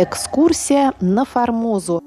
Экскурсия на Формозу.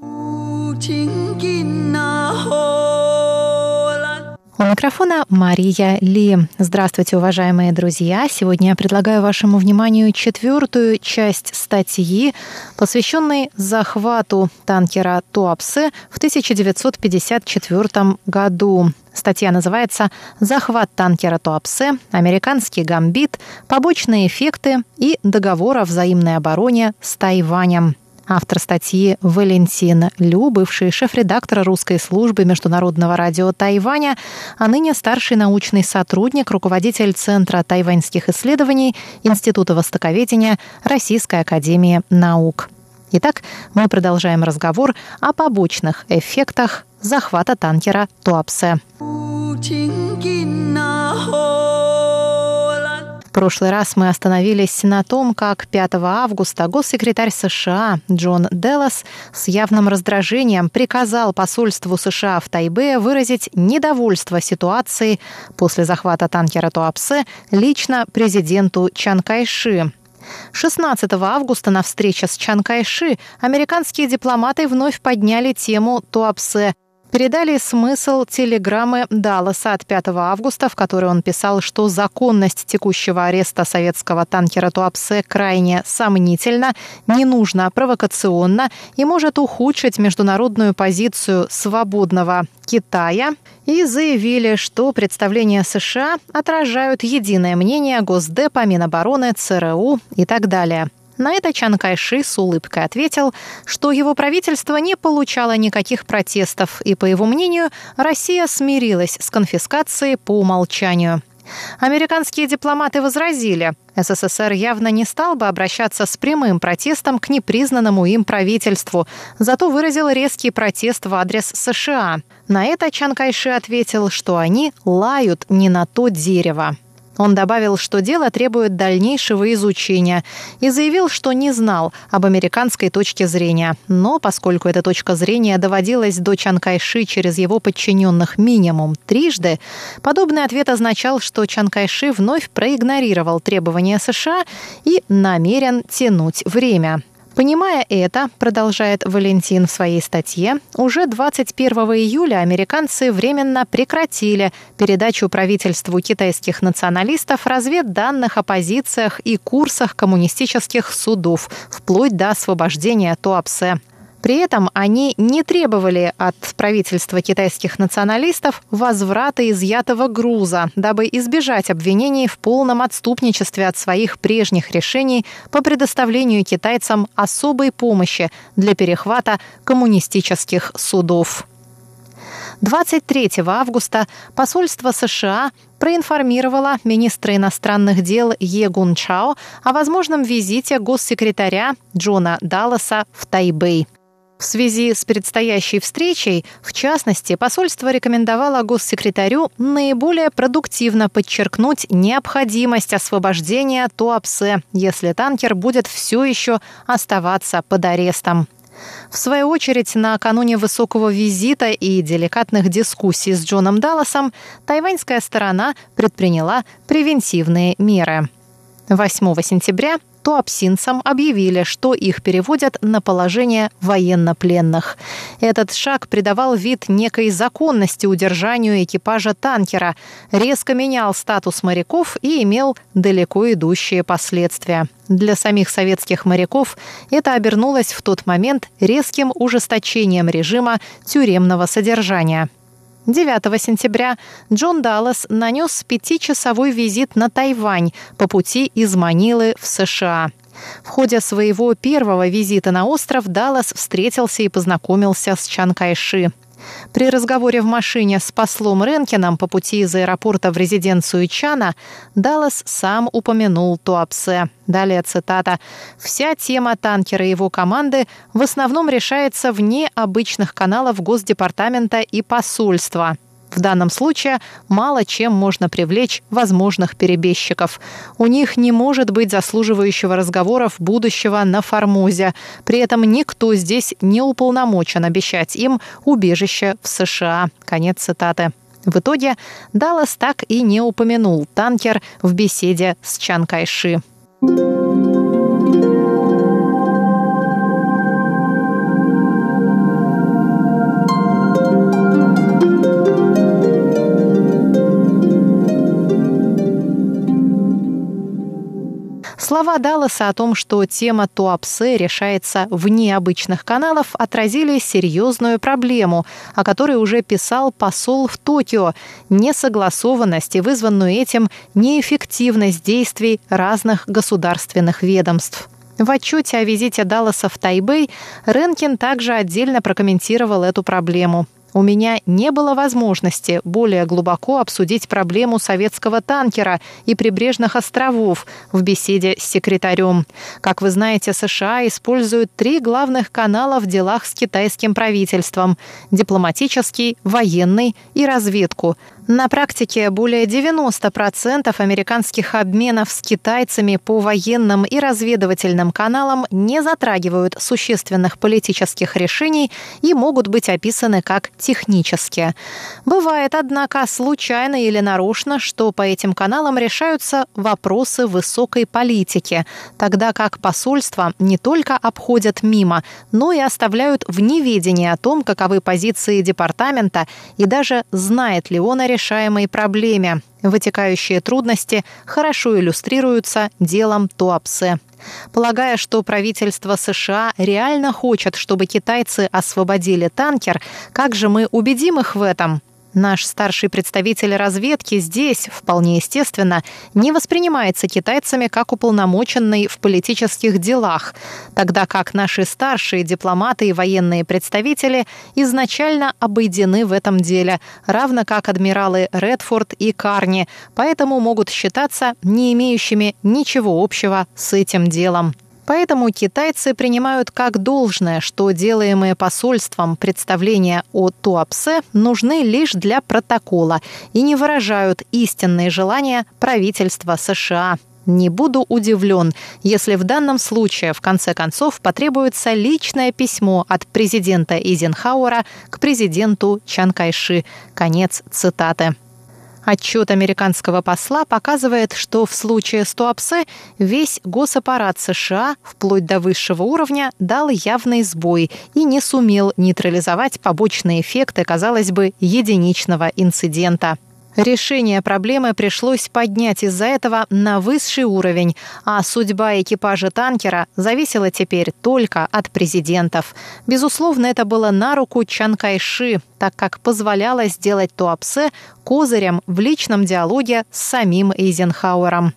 У микрофона Мария Ли. Здравствуйте, уважаемые друзья. Сегодня я предлагаю вашему вниманию четвертую часть статьи, посвященной захвату танкера Туапсе в 1954 году. Статья называется «Захват танкера Туапсе. Американский гамбит. Побочные эффекты и договор о взаимной обороне с Тайванем». Автор статьи Валентин Лю, бывший шеф-редактор русской службы Международного радио Тайваня, а ныне старший научный сотрудник, руководитель Центра тайваньских исследований Института востоковедения Российской академии наук. Итак, мы продолжаем разговор о побочных эффектах захвата танкера Туапсе. В прошлый раз мы остановились на том, как 5 августа госсекретарь США Джон Деллас с явным раздражением приказал посольству США в Тайбе выразить недовольство ситуацией после захвата танкера Туапсе лично президенту Чан Кайши. 16 августа на встрече с Чан Кайши американские дипломаты вновь подняли тему Туапсе передали смысл телеграммы Далласа от 5 августа, в которой он писал, что законность текущего ареста советского танкера Туапсе крайне сомнительна, не нужно провокационно и может ухудшить международную позицию свободного Китая и заявили, что представления США отражают единое мнение Госдепа, Минобороны, ЦРУ и так далее. На это Чан Кайши с улыбкой ответил, что его правительство не получало никаких протестов, и, по его мнению, Россия смирилась с конфискацией по умолчанию. Американские дипломаты возразили, СССР явно не стал бы обращаться с прямым протестом к непризнанному им правительству, зато выразил резкий протест в адрес США. На это Чан Кайши ответил, что они лают не на то дерево. Он добавил, что дело требует дальнейшего изучения и заявил, что не знал об американской точке зрения. Но поскольку эта точка зрения доводилась до Чанкайши через его подчиненных минимум трижды, подобный ответ означал, что Чанкайши вновь проигнорировал требования США и намерен тянуть время. Понимая это, продолжает Валентин в своей статье, уже 21 июля американцы временно прекратили передачу правительству китайских националистов разведданных о позициях и курсах коммунистических судов, вплоть до освобождения Туапсе. При этом они не требовали от правительства китайских националистов возврата изъятого груза, дабы избежать обвинений в полном отступничестве от своих прежних решений по предоставлению китайцам особой помощи для перехвата коммунистических судов. 23 августа посольство США проинформировало министра иностранных дел Е Чао о возможном визите госсекретаря Джона Далласа в Тайбэй. В связи с предстоящей встречей, в частности, посольство рекомендовало госсекретарю наиболее продуктивно подчеркнуть необходимость освобождения Туапсе, если танкер будет все еще оставаться под арестом. В свою очередь, накануне высокого визита и деликатных дискуссий с Джоном Далласом, тайваньская сторона предприняла превентивные меры. 8 сентября то абсинцам объявили, что их переводят на положение военнопленных. Этот шаг придавал вид некой законности удержанию экипажа танкера, резко менял статус моряков и имел далеко идущие последствия. Для самих советских моряков это обернулось в тот момент резким ужесточением режима тюремного содержания – 9 сентября Джон Даллас нанес пятичасовой визит на Тайвань по пути из Манилы в США. В ходе своего первого визита на остров Даллас встретился и познакомился с Чан Кайши. При разговоре в машине с послом Ренкином по пути из аэропорта в резиденцию Чана Даллас сам упомянул Туапсе. Далее цитата. «Вся тема танкера и его команды в основном решается вне обычных каналов Госдепартамента и посольства. В данном случае мало чем можно привлечь возможных перебежчиков. У них не может быть заслуживающего разговоров будущего на Формозе. При этом никто здесь не уполномочен обещать им убежище в США. Конец цитаты. В итоге Даллас так и не упомянул танкер в беседе с Чан Кайши. Слова Далласа о том, что тема Туапсе решается вне обычных каналов, отразили серьезную проблему, о которой уже писал посол в Токио – несогласованность и вызванную этим неэффективность действий разных государственных ведомств. В отчете о визите Далласа в Тайбэй Ренкин также отдельно прокомментировал эту проблему. У меня не было возможности более глубоко обсудить проблему советского танкера и прибрежных островов в беседе с секретарем. Как вы знаете, США используют три главных канала в делах с китайским правительством – дипломатический, военный и разведку – на практике более 90% американских обменов с китайцами по военным и разведывательным каналам не затрагивают существенных политических решений и могут быть описаны как технические. Бывает, однако, случайно или нарочно, что по этим каналам решаются вопросы высокой политики, тогда как посольства не только обходят мимо, но и оставляют в неведении о том, каковы позиции департамента и даже знает ли он о решаемой проблеме. Вытекающие трудности хорошо иллюстрируются делом Туапсе. Полагая, что правительство США реально хочет, чтобы китайцы освободили танкер, как же мы убедим их в этом? Наш старший представитель разведки здесь, вполне естественно, не воспринимается китайцами как уполномоченный в политических делах, тогда как наши старшие дипломаты и военные представители изначально обойдены в этом деле, равно как адмиралы Редфорд и Карни, поэтому могут считаться не имеющими ничего общего с этим делом. Поэтому китайцы принимают как должное, что делаемые посольством представления о Туапсе нужны лишь для протокола и не выражают истинные желания правительства США. Не буду удивлен, если в данном случае в конце концов потребуется личное письмо от президента Изенхауэра к президенту Чан Кайши. Конец цитаты. Отчет американского посла показывает, что в случае с Туапсе весь госаппарат США, вплоть до высшего уровня, дал явный сбой и не сумел нейтрализовать побочные эффекты, казалось бы, единичного инцидента. Решение проблемы пришлось поднять из-за этого на высший уровень, а судьба экипажа танкера зависела теперь только от президентов. Безусловно, это было на руку Чан Кайши, так как позволяло сделать Туапсе козырем в личном диалоге с самим Эйзенхауэром.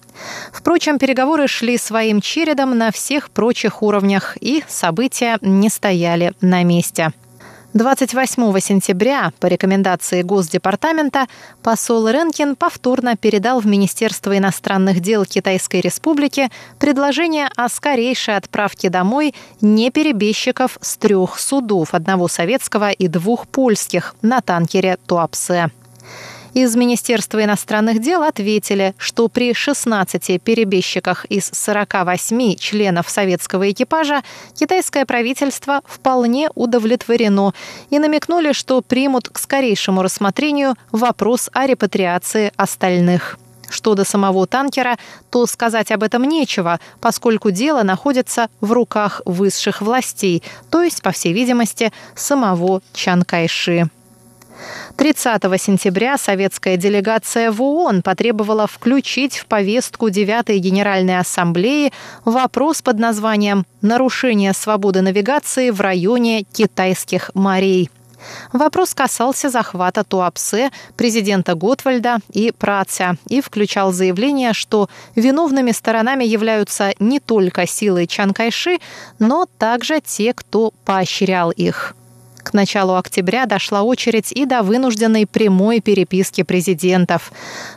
Впрочем, переговоры шли своим чередом на всех прочих уровнях, и события не стояли на месте. 28 сентября по рекомендации Госдепартамента посол Ренкин повторно передал в Министерство иностранных дел Китайской Республики предложение о скорейшей отправке домой неперебежчиков с трех судов, одного советского и двух польских, на танкере «Туапсе». Из Министерства иностранных дел ответили, что при 16 перебежчиках из 48 членов советского экипажа китайское правительство вполне удовлетворено и намекнули, что примут к скорейшему рассмотрению вопрос о репатриации остальных. Что до самого танкера, то сказать об этом нечего, поскольку дело находится в руках высших властей, то есть, по всей видимости, самого Чан Кайши. 30 сентября советская делегация в ООН потребовала включить в повестку 9-й Генеральной Ассамблеи вопрос под названием «Нарушение свободы навигации в районе китайских морей». Вопрос касался захвата Туапсе, президента Готвальда и Праця и включал заявление, что виновными сторонами являются не только силы Чан Кайши, но также те, кто поощрял их. К началу октября дошла очередь и до вынужденной прямой переписки президентов.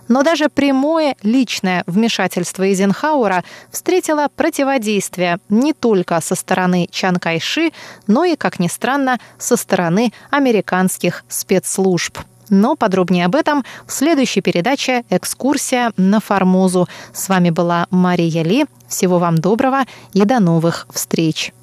Но даже прямое личное вмешательство Эйзенхауэра встретило противодействие не только со стороны Чан Кайши, но и, как ни странно, со стороны американских спецслужб. Но подробнее об этом в следующей передаче «Экскурсия на Формозу». С вами была Мария Ли. Всего вам доброго и до новых встреч.